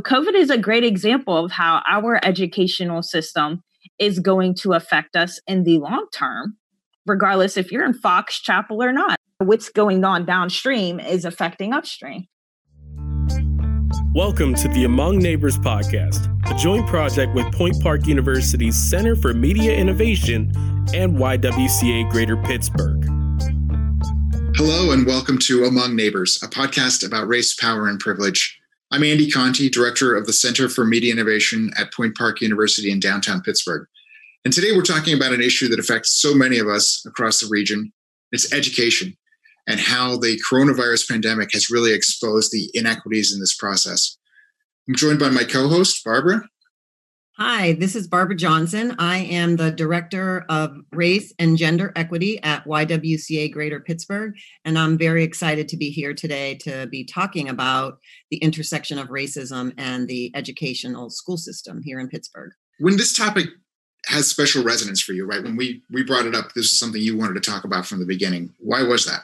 COVID is a great example of how our educational system is going to affect us in the long term, regardless if you're in Fox Chapel or not. What's going on downstream is affecting upstream. Welcome to the Among Neighbors podcast, a joint project with Point Park University's Center for Media Innovation and YWCA Greater Pittsburgh. Hello, and welcome to Among Neighbors, a podcast about race, power, and privilege. I'm Andy Conti, Director of the Center for Media Innovation at Point Park University in downtown Pittsburgh. And today we're talking about an issue that affects so many of us across the region. It's education and how the coronavirus pandemic has really exposed the inequities in this process. I'm joined by my co host, Barbara. Hi, this is Barbara Johnson. I am the Director of Race and Gender Equity at YWCA Greater Pittsburgh, and I'm very excited to be here today to be talking about the intersection of racism and the educational school system here in Pittsburgh. When this topic has special resonance for you, right? When we we brought it up, this is something you wanted to talk about from the beginning. Why was that?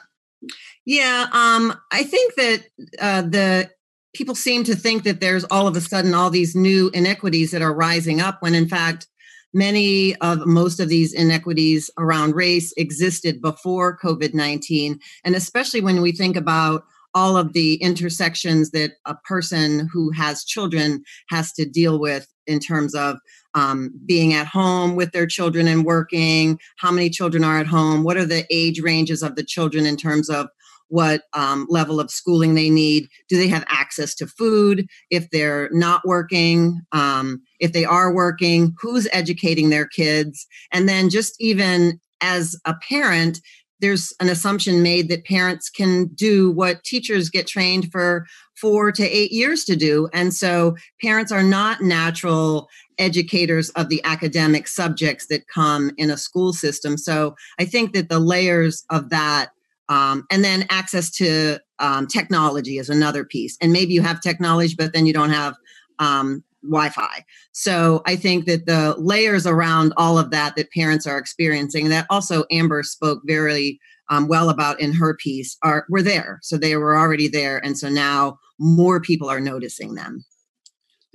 Yeah, um, I think that uh, the people seem to think that there's all of a sudden all these new inequities that are rising up when in fact many of most of these inequities around race existed before covid-19 and especially when we think about all of the intersections that a person who has children has to deal with in terms of um, being at home with their children and working how many children are at home what are the age ranges of the children in terms of what um, level of schooling they need. Do they have access to food? If they're not working, um, if they are working, who's educating their kids? And then just even as a parent, there's an assumption made that parents can do what teachers get trained for four to eight years to do. And so parents are not natural educators of the academic subjects that come in a school system. So I think that the layers of that um, and then access to um, technology is another piece. And maybe you have technology, but then you don't have um, Wi Fi. So I think that the layers around all of that that parents are experiencing, that also Amber spoke very um, well about in her piece, are were there. So they were already there. And so now more people are noticing them.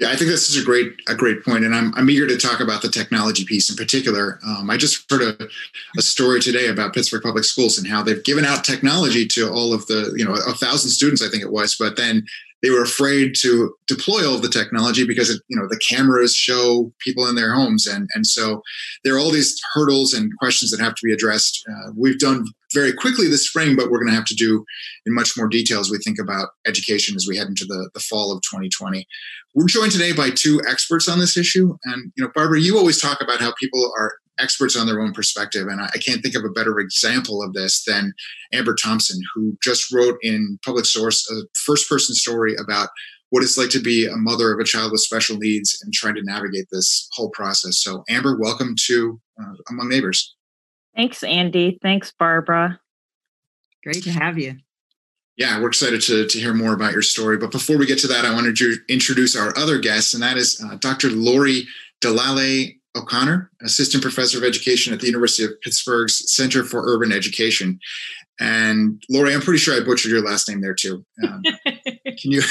Yeah, I think this is a great a great point, and I'm I'm eager to talk about the technology piece in particular. Um, I just heard a, a story today about Pittsburgh Public Schools and how they've given out technology to all of the you know a thousand students, I think it was, but then they were afraid to deploy all the technology because it, you know the cameras show people in their homes. And and so there are all these hurdles and questions that have to be addressed. Uh, we've done very quickly this spring but we're going to have to do in much more detail as we think about education as we head into the, the fall of 2020 we're joined today by two experts on this issue. And you know barbara you always talk about how people are experts on their own perspective. And I, I, can't think of a better example of this than Amber Thompson, who just wrote in Public Source a first person story about what it's like to be a mother of a child with special needs and trying to navigate this whole process. So, Amber, welcome to uh, Among Neighbors. Thanks, Andy. Thanks, Barbara. Great to have you. Yeah, we're excited to, to hear more about your story. But before we get to that, I wanted to introduce our other guest, and that is uh, Dr. Lori Delale O'Connor, assistant professor of education at the University of Pittsburgh's Center for Urban Education. And Lori, I'm pretty sure I butchered your last name there too. Um, can you?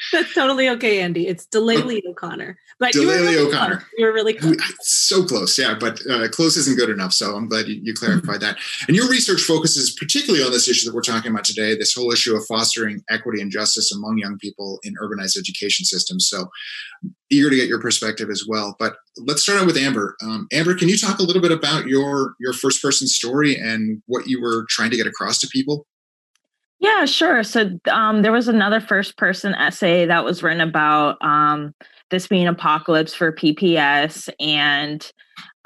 That's totally okay, Andy. It's Delale O'Connor. But Delale you really O'Connor. Close. You were really close. So close, yeah. But uh, close isn't good enough. So I'm glad you, you clarified that. And your research focuses particularly on this issue that we're talking about today this whole issue of fostering equity and justice among young people in urbanized education systems. So eager to get your perspective as well. But let's start out with Amber. Um, Amber, can you talk a little bit about your your first person story and what you were trying to get across to people? Yeah, sure. So um, there was another first person essay that was written about um, this being apocalypse for PPS, and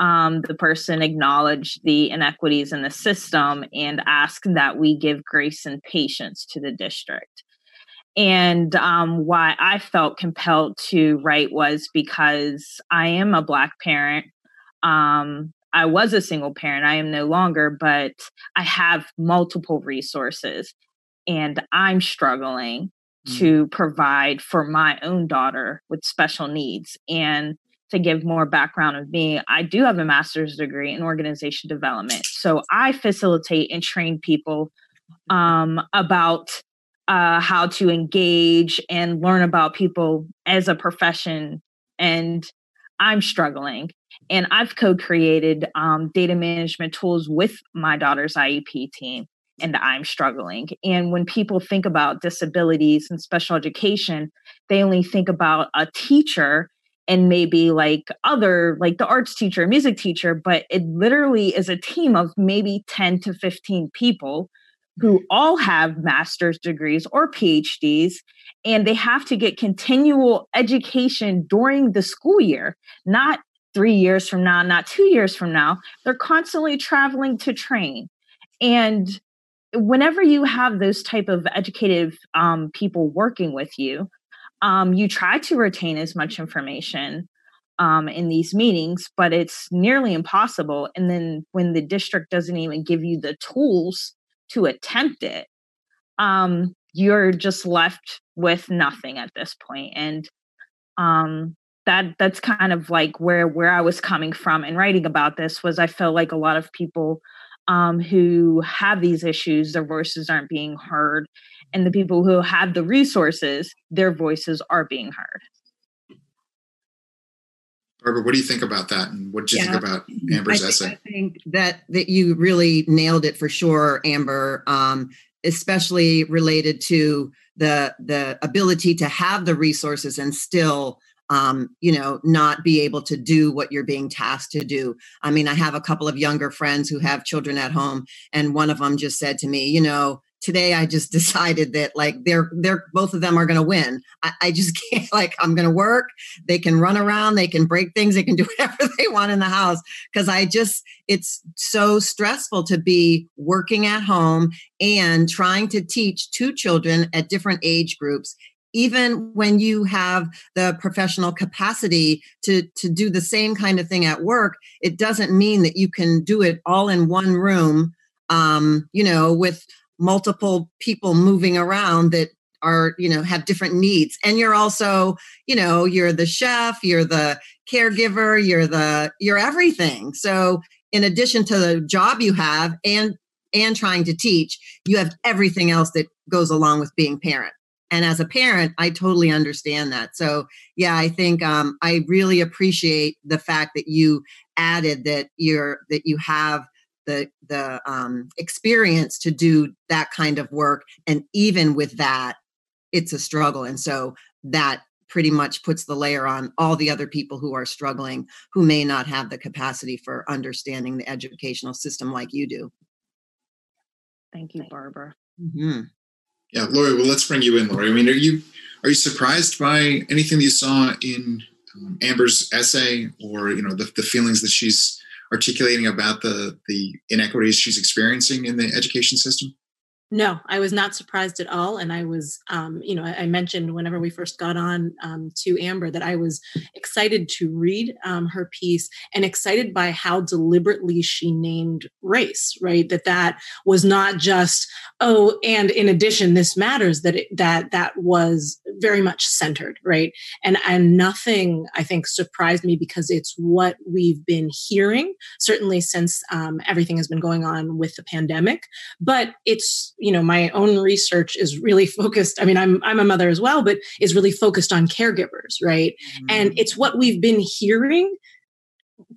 um, the person acknowledged the inequities in the system and asked that we give grace and patience to the district. And um, why I felt compelled to write was because I am a Black parent. Um, I was a single parent. I am no longer, but I have multiple resources and I'm struggling mm. to provide for my own daughter with special needs. And to give more background of me, I do have a master's degree in organization development. So I facilitate and train people um, about uh, how to engage and learn about people as a profession. And I'm struggling. And I've co created um, data management tools with my daughter's IEP team, and I'm struggling. And when people think about disabilities and special education, they only think about a teacher and maybe like other like the arts teacher music teacher but it literally is a team of maybe 10 to 15 people who mm-hmm. all have master's degrees or phds and they have to get continual education during the school year not three years from now not two years from now they're constantly traveling to train and whenever you have those type of educative um, people working with you um, you try to retain as much information um, in these meetings, but it's nearly impossible. And then when the district doesn't even give you the tools to attempt it, um, you're just left with nothing at this point. And um, that that's kind of like where where I was coming from in writing about this was I feel like a lot of people um, who have these issues, their voices aren't being heard, and the people who have the resources, their voices are being heard. Barbara, what do you think about that? And what do you yeah. think about Amber's I essay? I think that that you really nailed it for sure, Amber. Um, especially related to the the ability to have the resources and still um, you know, not be able to do what you're being tasked to do. I mean, I have a couple of younger friends who have children at home, and one of them just said to me, you know, today I just decided that like they're they're both of them are going to win. I, I, just can't like I'm going to work. They can run around, they can break things, they can do whatever they want in the house because I just it's so stressful to be working at home and trying to teach two children at different age groups even when you have the professional capacity to to do the same kind of thing at work it doesn't mean that you can do it all in one room um, you know with multiple people moving around that are you know have different needs. And you're also you know you're the chef you're the caregiver you're the you're everything. So in addition to the job you have and and trying to teach you have everything else that goes along with being parent and as a parent i totally understand that. So yeah i think um, i really appreciate the fact that you added that you're that you have the the um, experience to do that kind of work and even with that it's a struggle. And so that pretty much puts the layer on all the other people who are struggling who may not have the capacity for understanding the educational system like you do. Thank you barbara. Mm-hmm. Yeah lori well let's bring you in lori i mean are you are you surprised by anything that you saw in um, amber's essay or you know the, the feelings that she's articulating about the the inequities she's experiencing in the education system? No, I was not surprised at all. And I was, um, you know, I, I, mentioned whenever we first got on um, to Amber that I was excited to read um, her piece and excited by how deliberately she named race, right? That that was not just, oh, and in addition, this matters, that it, that that was very much centered, right? And, and nothing, I think, surprised me because it's what we've been hearing, certainly since um, everything has been going on with the pandemic. But it's, you know my own research is really focused i mean i'm i'm a mother as well but is really focused on caregivers right mm-hmm. and it's what we've been hearing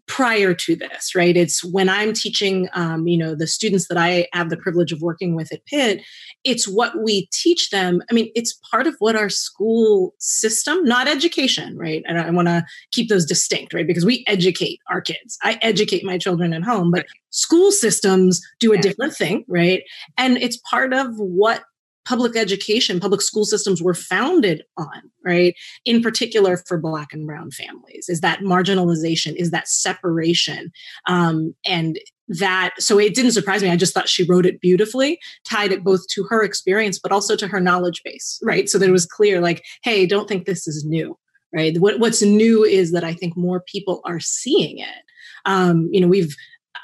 prior to this right? It's when i'm teaching um, you know the students that i have the privilege of working with at pitt it's what we teach them. I mean it's part of what our school system not education right? And i want to keep those distinct right? Because we educate our kids. I educate my children at home but school systems do a different thing right? And it's part of what public education, public school systems were founded on, right? In particular for Black and Brown families, is that marginalization, is that separation. Um, and that, so it didn't surprise me. I just thought she wrote it beautifully, tied it both to her experience, but also to her knowledge base, right? So that it was clear, like, hey, don't think this is new, right? What, what's new is that I think more people are seeing it. Um, you know, we've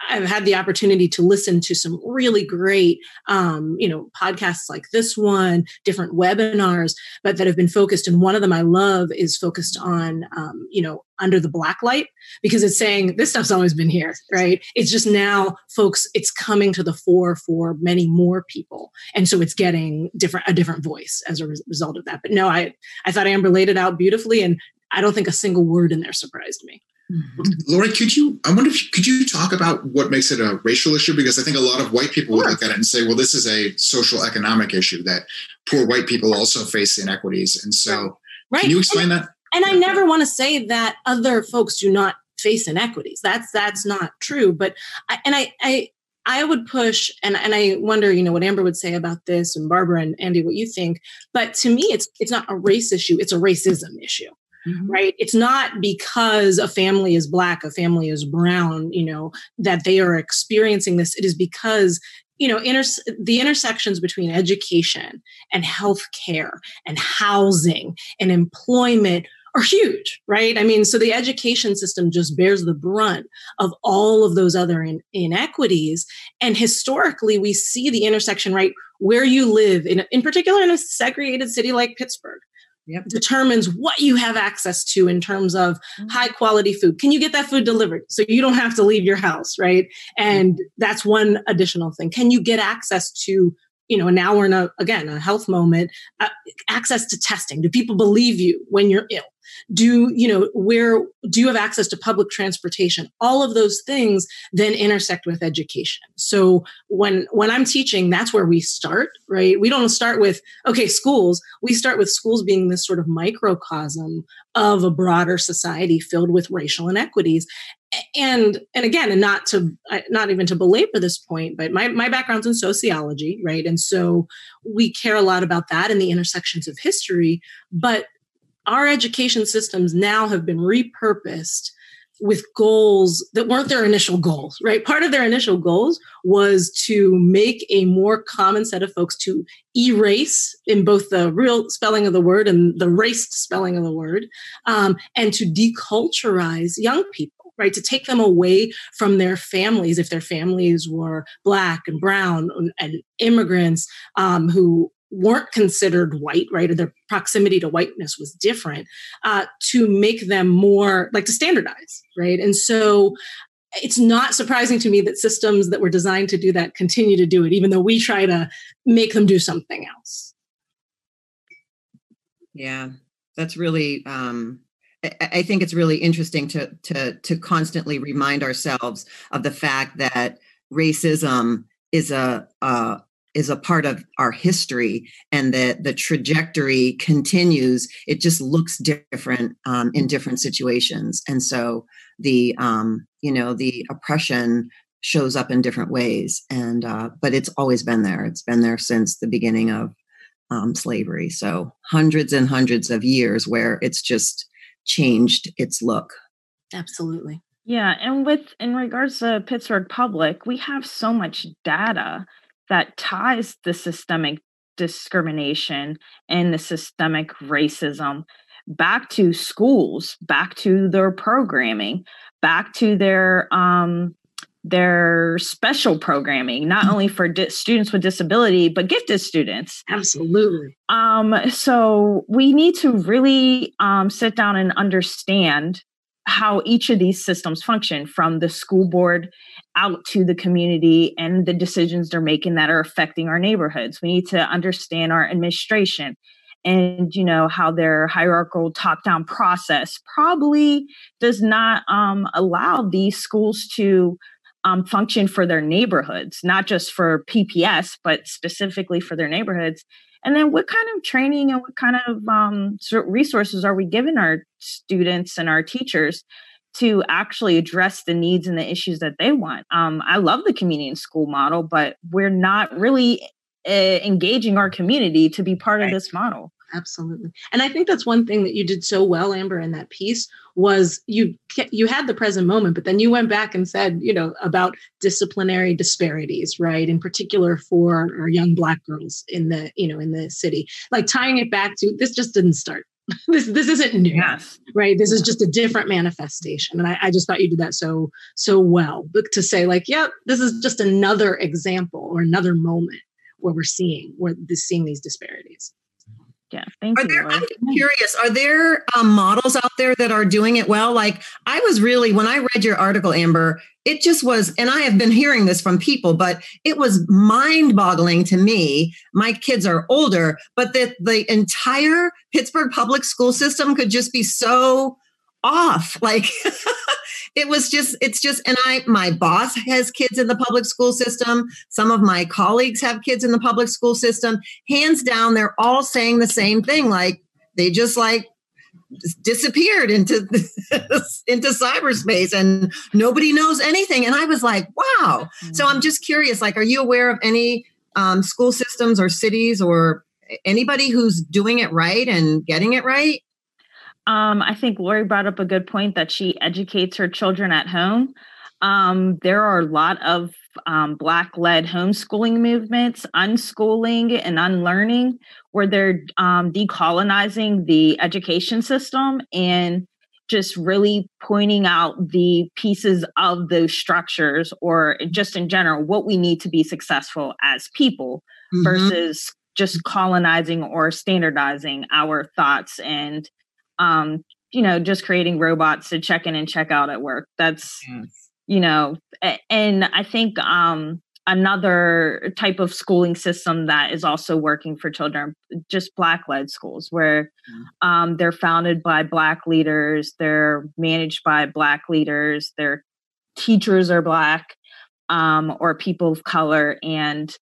I've had the opportunity to listen to some really great, um, you know, podcasts like this one, different webinars, but that have been focused. And one of them I love is focused on, um, you know, under the Blacklight because it's saying this stuff's always been here, right? It's just now, folks, it's coming to the fore for many more people, and so it's getting different a different voice as a re- result of that. But no, I I thought Amber laid it out beautifully, and I don't think a single word in there surprised me. Mm-hmm. Lori, could you? I wonder if could you talk about what makes it a racial issue? Because I think a lot of white people sure. would look at it and say, "Well, this is a social economic issue that poor white people also face inequities." And so, right. can you explain and, that? And I never want to say that other folks do not face inequities. That's that's not true. But I, and I I I would push, and, and I wonder, you know, what Amber would say about this, and Barbara and Andy, what you think. But to me, it's it's not a race issue; it's a racism issue. Mm-hmm. right? It's not because a family is black a family is brown you know that they are experiencing this. It is because you know inter- the intersections between education and healthcare and housing and employment are huge right? I mean so the education system just bears the brunt of all of those other in- inequities. And historically we see the intersection right where you live in, in particular in a segregated city like pittsburgh yep. determines what you have access to in terms of mm-hmm. high quality food. Can you get that food delivered so you don't have to leave your house, right? And that's one additional thing. Can you get access to you know now we're in a again a health moment uh, access to testing do people believe you when you're ill do you know where do you have access to public transportation? All of those things then intersect with education. So when when i'm teaching that's where we start right? We don't start with okay schools. We start with schools being this sort of microcosm of a broader society filled with racial inequities. And and again and not to not even to belabor this point but my, my background's in sociology right? And so we care a lot about that and the intersections of history but our education systems now have been repurposed with goals that weren't their initial goals, right? Part of their initial goals was to make a more common set of folks to erase in both the real spelling of the word and the raced spelling of the word, um, and to deculturize young people. Right, to take them away from their families if their families were black and brown and, immigrants um, who weren't considered white, right? Or their proximity to whiteness was different, uh, to make them more like to standardize, right? And so it's not surprising to me that systems that were designed to do that continue to do it, even though we try to make them do something else. Yeah, that's really. Um, I think it's really interesting to to to constantly remind ourselves of the fact that racism is a, a is a part of our history and that the trajectory continues it just looks different um, in different situations. And so the um, you know the oppression shows up in different ways and uh, but it's always been there. It's been there since the beginning of um, slavery. So hundreds and hundreds of years where it's just changed its look. Absolutely. Yeah and with in regards to pittsburgh public we have so much data that ties the systemic discrimination and the systemic racism back to schools, back to their programming, back to their um, their special programming, not only for di- students with disability but gifted students. Absolutely. Um, so we need to really um, sit down and understand how each of these systems function from the school board out to the community and the decisions they're making that are affecting our neighborhoods. We need to understand our administration and you know how their hierarchical top-down process probably does not um, allow these schools to um, function for their neighborhoods, not just for PPS, but specifically for their neighborhoods. And then, what kind of training and what kind of um, resources are we giving our students and our teachers to actually address the needs and the issues that they want. Um, I love the community and school model, but we're not really uh, engaging our community to be part right. of this model. Absolutely, and I think that's one thing that you did so well, Amber, in that piece was you you had the present moment, but then you went back and said, you know, about disciplinary disparities, right? In particular for our young Black girls in the you know in the city, like tying it back to this just didn't start. This this isn't new yes. right? This is just a different manifestation and I, I, just thought you did that so so well. But to say like yeah this is just another example or another moment where we're seeing where this seeing these disparities yeah thank are you there, i'm curious are there um, models out there that are doing it well? Like i was really when i read your article amber it just was and i have been hearing this from people but it was mind boggling to me. My kids are older but that the entire pittsburgh public school system could just be so off like it was just it's just and i my boss has kids in the public school system. Some of my colleagues have kids in the public school system. Hands down they're all saying the same thing like they just like disappeared into into cyberspace and nobody knows anything. And i was like wow. So i'm just curious like are you aware of any um, school systems or cities or anybody who's doing it right and getting it right um, i think lori brought up a good point that she educates her children at home um, there are a lot of um, Black led homeschooling movements, unschooling and unlearning, where they're um, decolonizing the education system and just really pointing out the pieces of those structures or just in general what we need to be successful as people mm-hmm. versus just colonizing or standardizing our thoughts and um, you know just creating robots to check in and check out at work that's yes you know and i think um another type of schooling system that is also working for children just black led schools where mm. um, they're founded by black leaders they're managed by black leaders their teachers are black um, or people of color and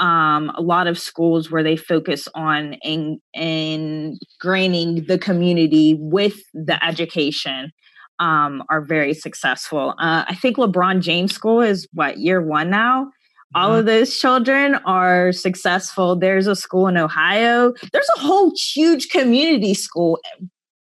um, a lot of schools where they focus on in, ingraining the community with the education um, are very successful. Uh, I think LeBron James School is what year one now. All of those children are successful. There's a school in Ohio. There's a whole huge community school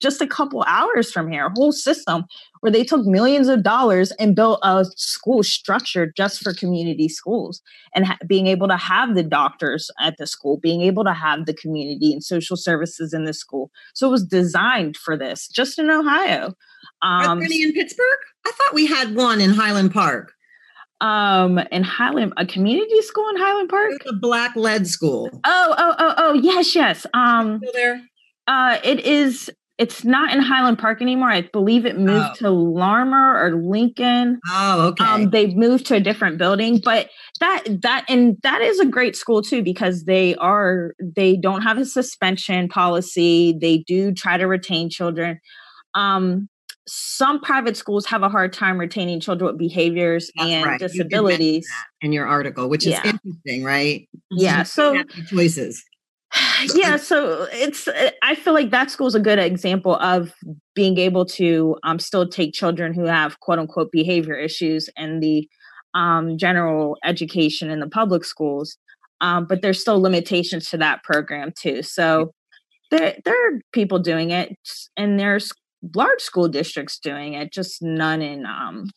just a couple hours from here, a whole system where they took millions of dollars and built a school structure just for community schools and ha- being able to have the doctors at the school, being able to have the community and social services in the school. So it was designed for this just in Ohio. Um, Are there any in Pittsburgh? I thought we had one in Highland Park. Um, in Highland, a community school in Highland Park, a black led school. Oh, oh, oh, oh, yes, yes. Um, Still there. Uh, it is it's not in Highland Park anymore. I believe it moved oh. to Larimer or Lincoln. Oh, okay. Um, they've moved to a different building, but that that and that is a great school too because they are they don't have a suspension policy. They do try to retain children. Um, some private schools have a hard time retaining children with behaviors That's and right. disabilities. You in your article, which is yeah. interesting, right? Yeah. So choices yeah so it's uh, i feel like that school is a good example of being able to um, still take children who have quote unquote behavior issues and the um, general education in the public schools um, but there's still limitations to that program too. So there, there are people doing it and there's large school districts doing it just none in um,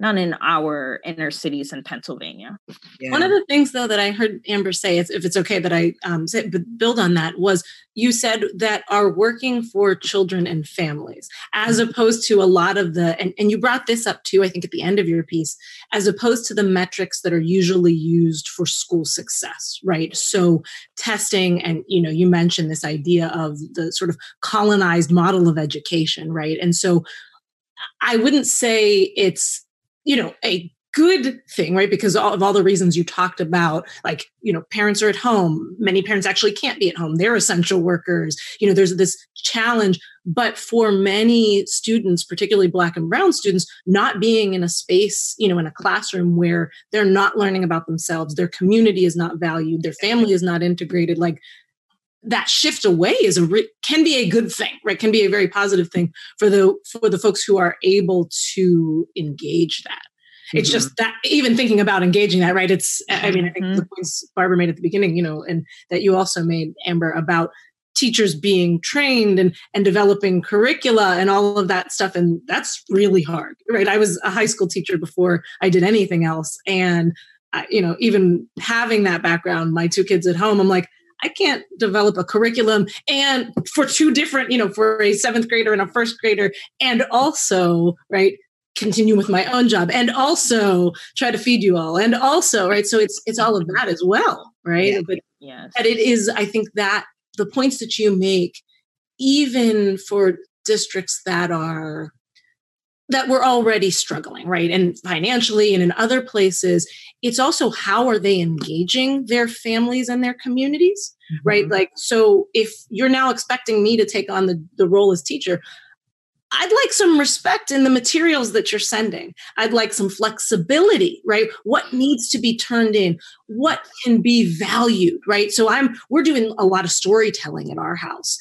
none in our inner cities in Pennsylvania. Yeah. One of the things, though, that I heard Amber say, if it's okay that I um, say, but build on that, was you said that are working for children and families, as mm-hmm. opposed to a lot of the, and, and you brought this up too, I think, at the end of your piece, as opposed to the metrics that are usually used for school success, right? So testing, and you know, you mentioned this idea of the sort of colonized model of education, right? And so I wouldn't say it's you know, a good thing, right? Because of all the reasons you talked about, like, you know, parents are at home. Many parents actually can't be at home. They're essential workers. You know, there's this challenge. But for many students, particularly Black and Brown students, not being in a space, you know, in a classroom where they're not learning about themselves, their community is not valued, their family is not integrated, like, that shift away is a re- can be a good thing right can be a very positive thing for the for the folks who are able to engage that it's mm-hmm. just that even thinking about engaging that right it's i mean i think mm-hmm. the points barbara made at the beginning you know and that you also made amber about teachers being trained and and developing curricula and all of that stuff and that's really hard right i was a high school teacher before i did anything else and you know even having that background my two kids at home i'm like I can't develop a curriculum and for two different, you know, for a seventh grader and a first grader, and also, right, continue with my own job and also try to feed you all and also right so it's it's all of that as well right yeah. but yes. but it is i think that the points that you make even for districts that are that we're already struggling right and financially and in other places it's also how are they engaging their families and their communities mm-hmm. right like so if you're now expecting me to take on the, the role as teacher I'd like some respect in the materials that you're sending. I'd like some flexibility, right? What needs to be turned in? What can be valued, right? So I'm we're doing a lot of storytelling in our house.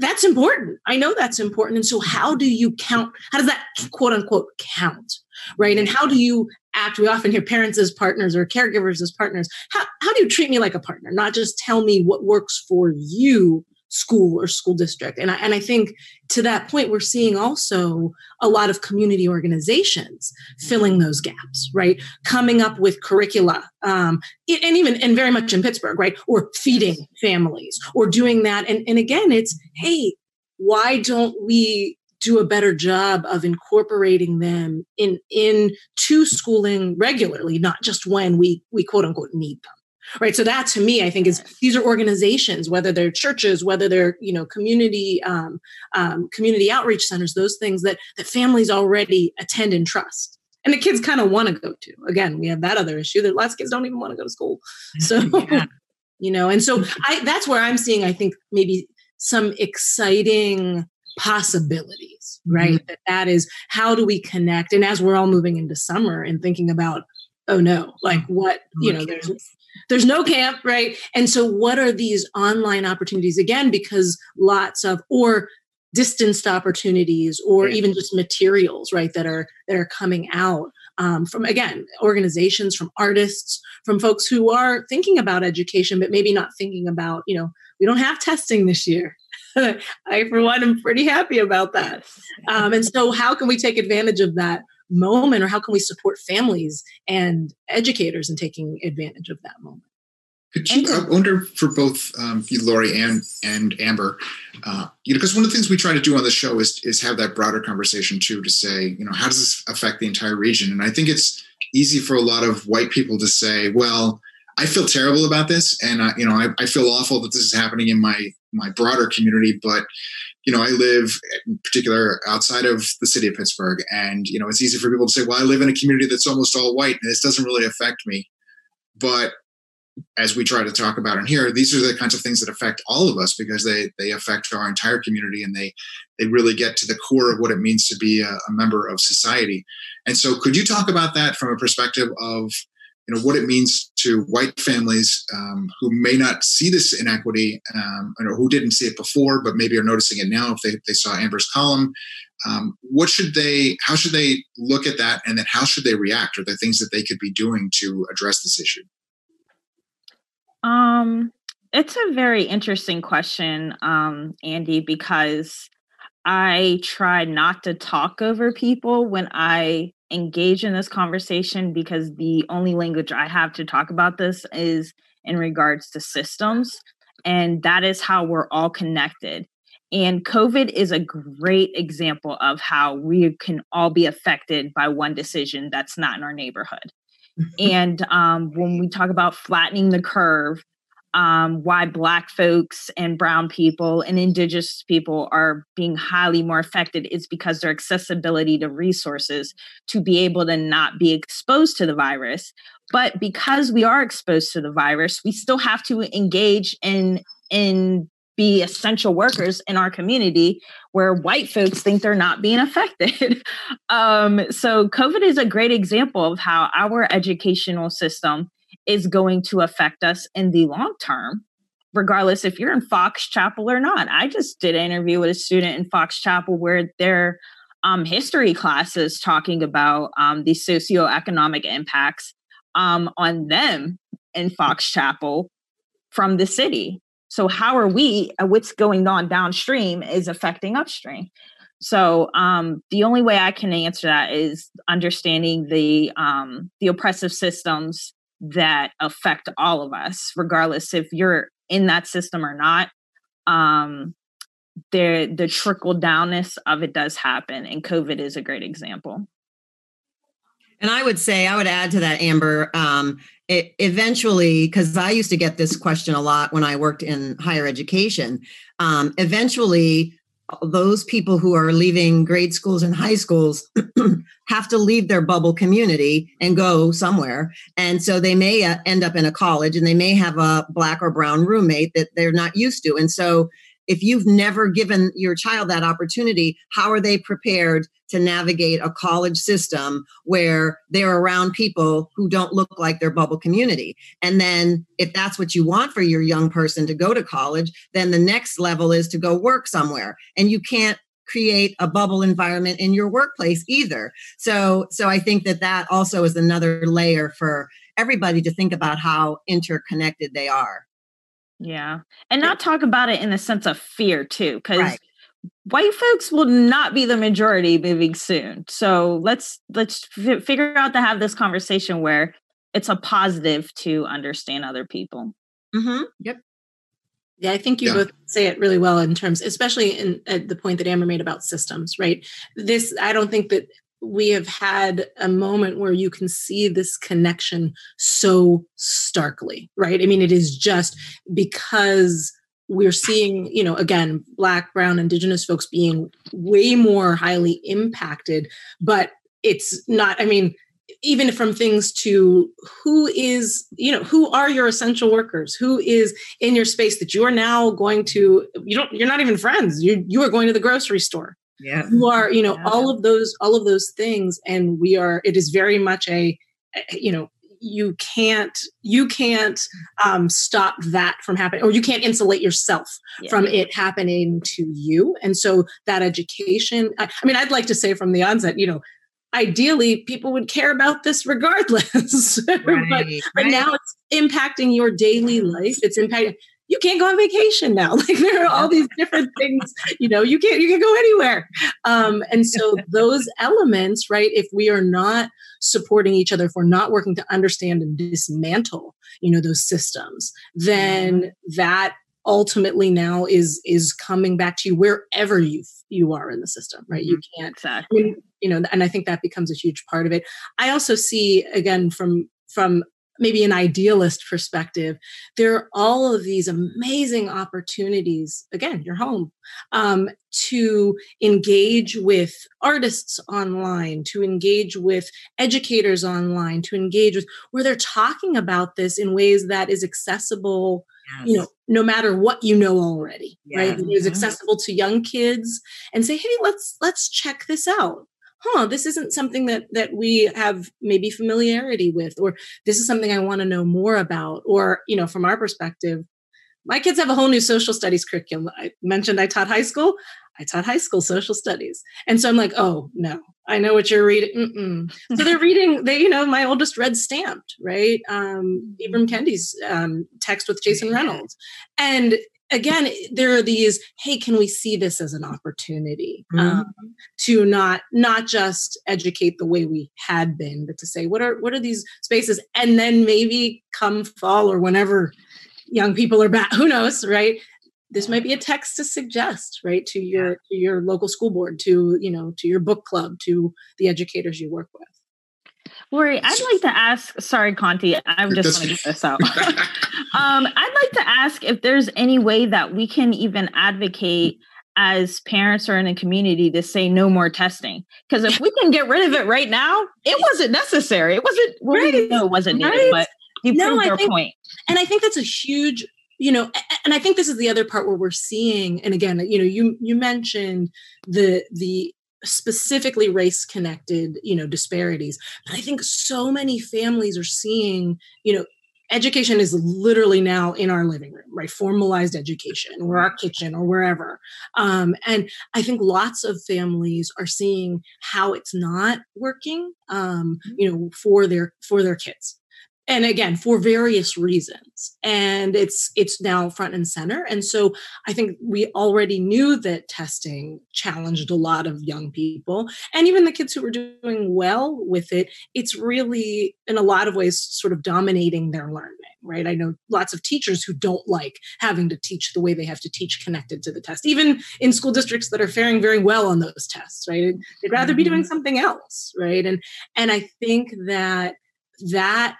That's important. I know that's important. And so how do you count? How does that quote unquote count? Right. And how do you act? We often hear parents as partners or caregivers as partners. How, how do you treat me like a partner? Not just tell me what works for you school or school district. And I, and I think to that point, we're seeing also a lot of community organizations filling those gaps, right? Coming up with curricula, um, and even and very much in Pittsburgh, right? Or feeding families, or doing that. And, and again, it's hey, why don't we do a better job of incorporating them in into schooling regularly, not just when we we quote unquote need them right? So that to me i think is these are organizations whether they're churches whether they're you know community um, um, community outreach centers those things that that families already attend and trust. And the kids kind of want to go to. Again we have that other issue that lots of kids don't even want to go to school. So yeah. you know and so i that's where i'm seeing i think maybe some exciting possibilities right? Mm-hmm. that that is how do we connect? And as we're all moving into summer and thinking about oh no like what you know there's there's no camp, right? And so, what are these online opportunities? Again? Because lots of or distanced opportunities or even just materials right that are that are coming out um, from again organizations from artists from folks who are thinking about education but maybe not thinking about you know we don't have testing this year. I for one am pretty happy about that. Um, and so how can we take advantage of that moment or how can we support families and educators in taking advantage of that moment could you, I wonder for both um, you, Lori and and Amber, uh, you know, because one of the things we try to do on the show is is have that broader conversation too, to say, you know, how does this affect the entire region? And I think it's easy for a lot of white people to say, well, I feel terrible about this, and uh, you know, I, I feel awful that this is happening in my my broader community, but you know, I live in particular outside of the city of Pittsburgh. And, you know, it's easy for people to say, well, I live in a community that's almost all white and this doesn't really affect me. But as we try to talk about in here, these are the kinds of things that affect all of us because they they affect our entire community and they they really get to the core of what it means to be a, a member of society. And so, could you talk about that from a perspective of you know what it means to white families um, who may not see this inequity um, or who didn't see it before but maybe are noticing it now if they, they saw amber's column. Um, what should they how should they look at that? And then how should they react? Are there things that they could be doing to address this issue? Um it's a very interesting question um andy because i try not to talk over people when i engage in this conversation because the only language I have to talk about this is in regards to systems. And that is how we're all connected. And COVID is a great example of how we can all be affected by one decision that's not in our neighborhood. and um, when we talk about flattening the curve, um, why Black folks and Brown people and Indigenous people are being highly more affected is because their accessibility to resources to be able to not be exposed to the virus. But because we are exposed to the virus, we still have to engage in in be essential workers in our community where white folks think they're not being affected. um, so, COVID is a great example of how our educational system is going to affect us in the long term, regardless if you're in Fox Chapel or not. I just did an interview with a student in Fox Chapel where their um, history classes talking about um, the socioeconomic impacts um, on them in Fox Chapel from the city. So, how are we, uh, what's going on downstream is affecting upstream. So um, the only way I can answer that is understanding the um, the oppressive systems that affect all of us, regardless if you're in that system or not um the the trickle downness of it does happen and covid is a great example. And i would say i would add to that amber um it, eventually because i used to get this question a lot when i worked in higher education um eventually those people who are leaving grade schools and high schools have to leave their bubble community and go somewhere. And so they may uh, end up in a college and they may have a black or brown roommate that they're not used to. And so if you've never given your child that opportunity, how are they prepared to navigate a college system where they're around people who don't look like their bubble community? And then, if that's what you want for your young person to go to college, then the next level is to go work somewhere. And you can't create a bubble environment in your workplace either. So, so I think that that also is another layer for everybody to think about how interconnected they are. Yeah. And not talk about it in the sense of fear too, because right. white folks will not be the majority moving soon. So let's let's f- figure out to have this conversation where it's a positive to understand other people. Mm-hmm. Yep. Yeah, I think you yeah. both say it really well in terms, especially in at the point that Amber made about systems, right? This, I don't think that we have had a moment where you can see this connection so starkly, right? I mean, it is just because we're seeing, you know, again, Black, Brown, Indigenous folks being way more highly impacted, but it's not, I mean, even from things to who is you know who are your essential workers? Who is in your space that you are now going to you don't you're not even friends. You you are going to the grocery store yeah you are you know yeah. all of those all of those things and we are it is very much a you know you can't you can't um, stop that from happening or you can't insulate yourself yeah. from it happening to you and so that education I, I mean i'd like to say from the onset you know ideally people would care about this regardless right, but, right. but now it's impacting your daily life it's impacting you can't go on vacation now. Like there are all these different things, you know, you can't you can go anywhere. Um, and so those elements, right, if we are not supporting each other, if we're not working to understand and dismantle, you know, those systems, then that ultimately now is is coming back to you wherever you you are in the system right you mm-hmm. can't exactly. I mean, you know and i think that becomes a huge part of it i also see again from from maybe an idealist perspective, there are all of these amazing opportunities. Again, your home um, to engage with artists online, to engage with educators online, to engage with where they're talking about this in ways that is accessible. Yes. You know, no matter what you know already, yes. right? It is mm-hmm. accessible to young kids, and say, "Hey, let's let's check this out." Huh this isn't something that that we have maybe familiarity with or this is something i want to know more about or you know from our perspective my kids have a whole new social studies curriculum. I mentioned i taught high school i taught high school social studies. And so i'm like oh no i know what you're reading Mm-mm. so they're reading they you know my oldest read stamped right? Um ibram kendi's um, text with jason reynolds. And again there are these hey can we see this as an opportunity? Mm-hmm. um, to not not just educate the way we had been but to say what are what are these spaces? And then maybe come fall or whenever young people are back who knows right? This might be a text to suggest right to your to your local school board to you know to your book club to the educators you work with Lori, I'd like to ask. Sorry, Conti, I'm just going to get this out. um, I'd like to ask if there's any way that we can even advocate as parents or in a community to say no more testing. Because if we can get rid of it right now, it wasn't necessary. It wasn't. Well, right. we know it wasn't needed, right. but you no, proved your think, point. And I think that's a huge you know and i think this is the other part where we're seeing and again you know you you mentioned the the specifically race connected you know disparities but i think so many families are seeing you know education is literally now in our living room right? Formalized education or our kitchen or wherever. Um, and i think lots of families are seeing how it's not working um, mm-hmm. you know for their for their kids and again for various reasons and it's it's now front and center and so i think we already knew that testing challenged a lot of young people and even the kids who were doing well with it it's really in a lot of ways sort of dominating their learning right? I know lots of teachers who don't like having to teach the way they have to teach connected to the test, even in school districts that are faring very well on those tests, right? They'd rather be doing mm-hmm. something else, right? And and I think that that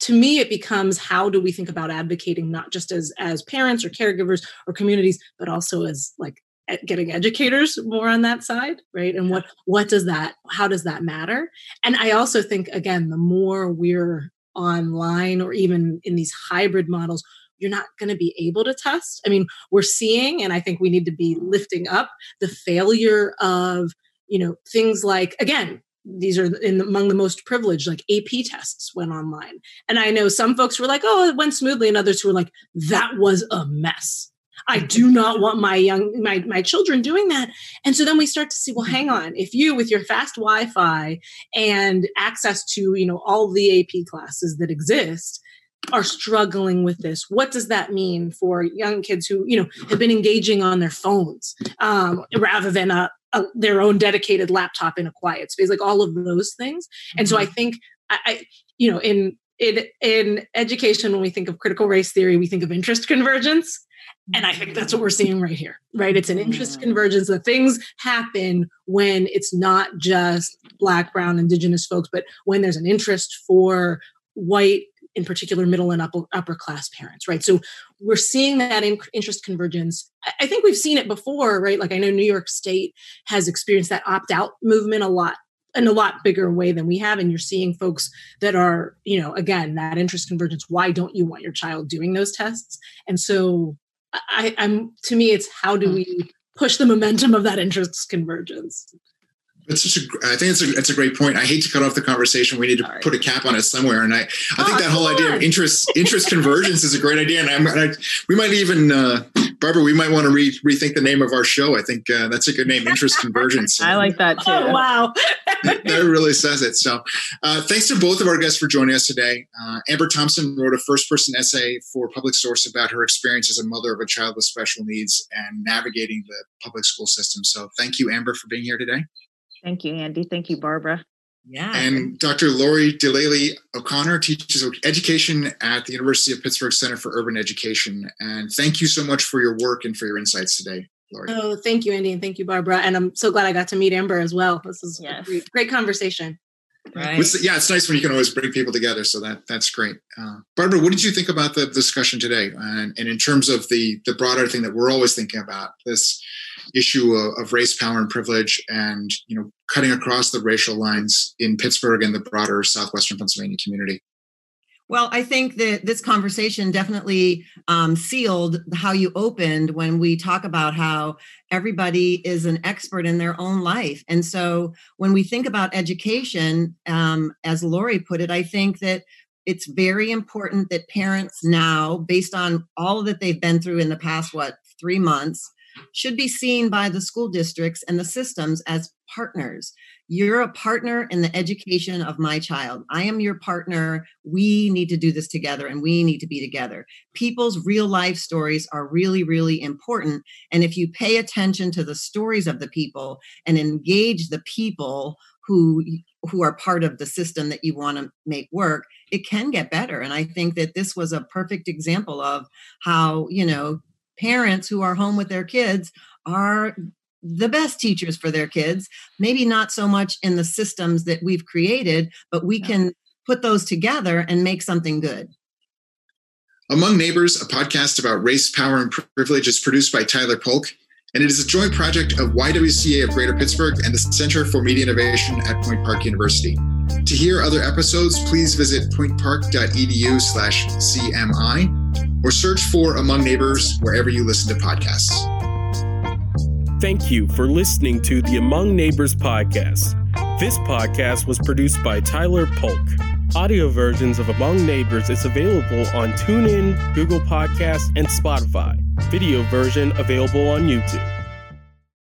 to me it becomes how do we think about advocating not just as as parents or caregivers or communities but also as like getting educators more on that side right? And what what does that how does that matter? And i also think again the more we're online or even in these hybrid models you're not going to be able to test. I mean we're seeing and i think we need to be lifting up the failure of you know things like again these are in among the most privileged like ap tests went online. And i know some folks were like oh it went smoothly and others who were like that was a mess. I do not want my young my, my children doing that. And so then we start to see well hang on if you with your fast wi-fi and access to you know all the ap classes that exist are struggling with this what does that mean for young kids who you know have been engaging on their phones um, rather than a, a, their own dedicated laptop in a quiet space, like all of those things. And mm-hmm. so I mm-hmm. think I, I, you know, in in in education, when we think of critical race theory, we think of interest convergence. And I think that's what we're seeing right here, right? It's an interest mm-hmm. convergence that things happen when it's not just Black, Brown, Indigenous folks, but when there's an interest for white in particular middle and upper, upper class parents right? So we're seeing that in interest convergence. I think we've seen it before right? Like i know new york state has experienced that opt out movement a lot in a lot bigger way than we have. And you're seeing folks that are you know again that interest convergence why don't you want your child doing those tests? And so I, i'm to me it's how do hmm. we push the momentum of that interest convergence it's such a, I think it's a, it's a great point. I hate to cut off the conversation. We need to Sorry. put a cap on it somewhere. And I, I think oh, that whole on. idea of interest, interest convergence is a great idea. And I'm, I, we might even, uh, Barbara, we might want to re- rethink the name of our show. I think uh, that's a good name, interest convergence. I like that too. Oh, wow. that, really says it. So uh, thanks to both of our guests for joining us today. Uh, Amber Thompson wrote a first person essay for Public Source about her experience as a mother of a child with special needs and navigating the public school system. So thank you, Amber, for being here today. Thank you, Andy. Thank you, Barbara. Yeah. And Dr. Lori Delale O'Connor teaches education at the University of Pittsburgh Center for Urban Education. And thank you so much for your work and for your insights today, Lori. Oh, thank you, Andy, and thank you, Barbara. And I'm so glad I got to meet Amber as well. This is yes. great, great conversation. Right. yeah, it's nice when you can always bring people together. So that that's great. Uh, Barbara, what did you think about the discussion today? And, and in terms of the the broader thing that we're always thinking about, this issue of, of, race, power, and privilege, and you know, cutting across the racial lines in Pittsburgh and the broader southwestern Pennsylvania community. Well, I think that this conversation definitely um, sealed how you opened when we talk about how everybody is an expert in their own life. And so when we think about education, um, as Lori put it, I think that it's very important that parents now, based on all that they've been through in the past, what, three months, should be seen by the school districts and the systems as partners. You're a partner in the education of my child. I am your partner. We need to do this together and we need to be together. People's real life stories are really, really important. And if you pay attention to the stories of the people and engage the people who who are part of the system that you want to make work it can get better and i think that this was a perfect example of how you know parents who are home with their kids are the best teachers for their kids maybe not so much in the systems that we've created but we can put those together and make something good. Among neighbors a podcast about race power and privilege is produced by tyler polk and it is a joint project of ywca of greater pittsburgh and the center for media innovation at point park university. To hear other episodes please visit pointpark.edu slash cmi or search for among neighbors wherever you listen to podcasts Thank you for listening to the Among Neighbors podcast. This podcast was produced by Tyler Polk. Audio versions of Among Neighbors is available on TuneIn, Google Podcasts, and Spotify. Video version available on YouTube.